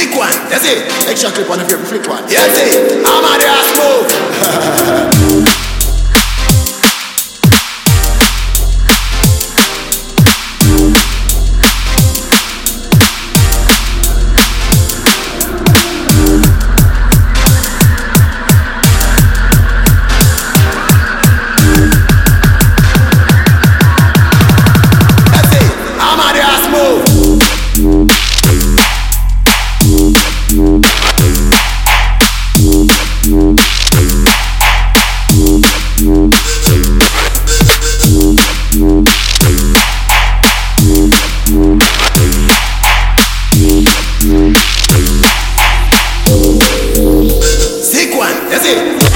Flick one, that's it. Extra clip on the favorite flick one. Yes, it. I'm on the ass. it.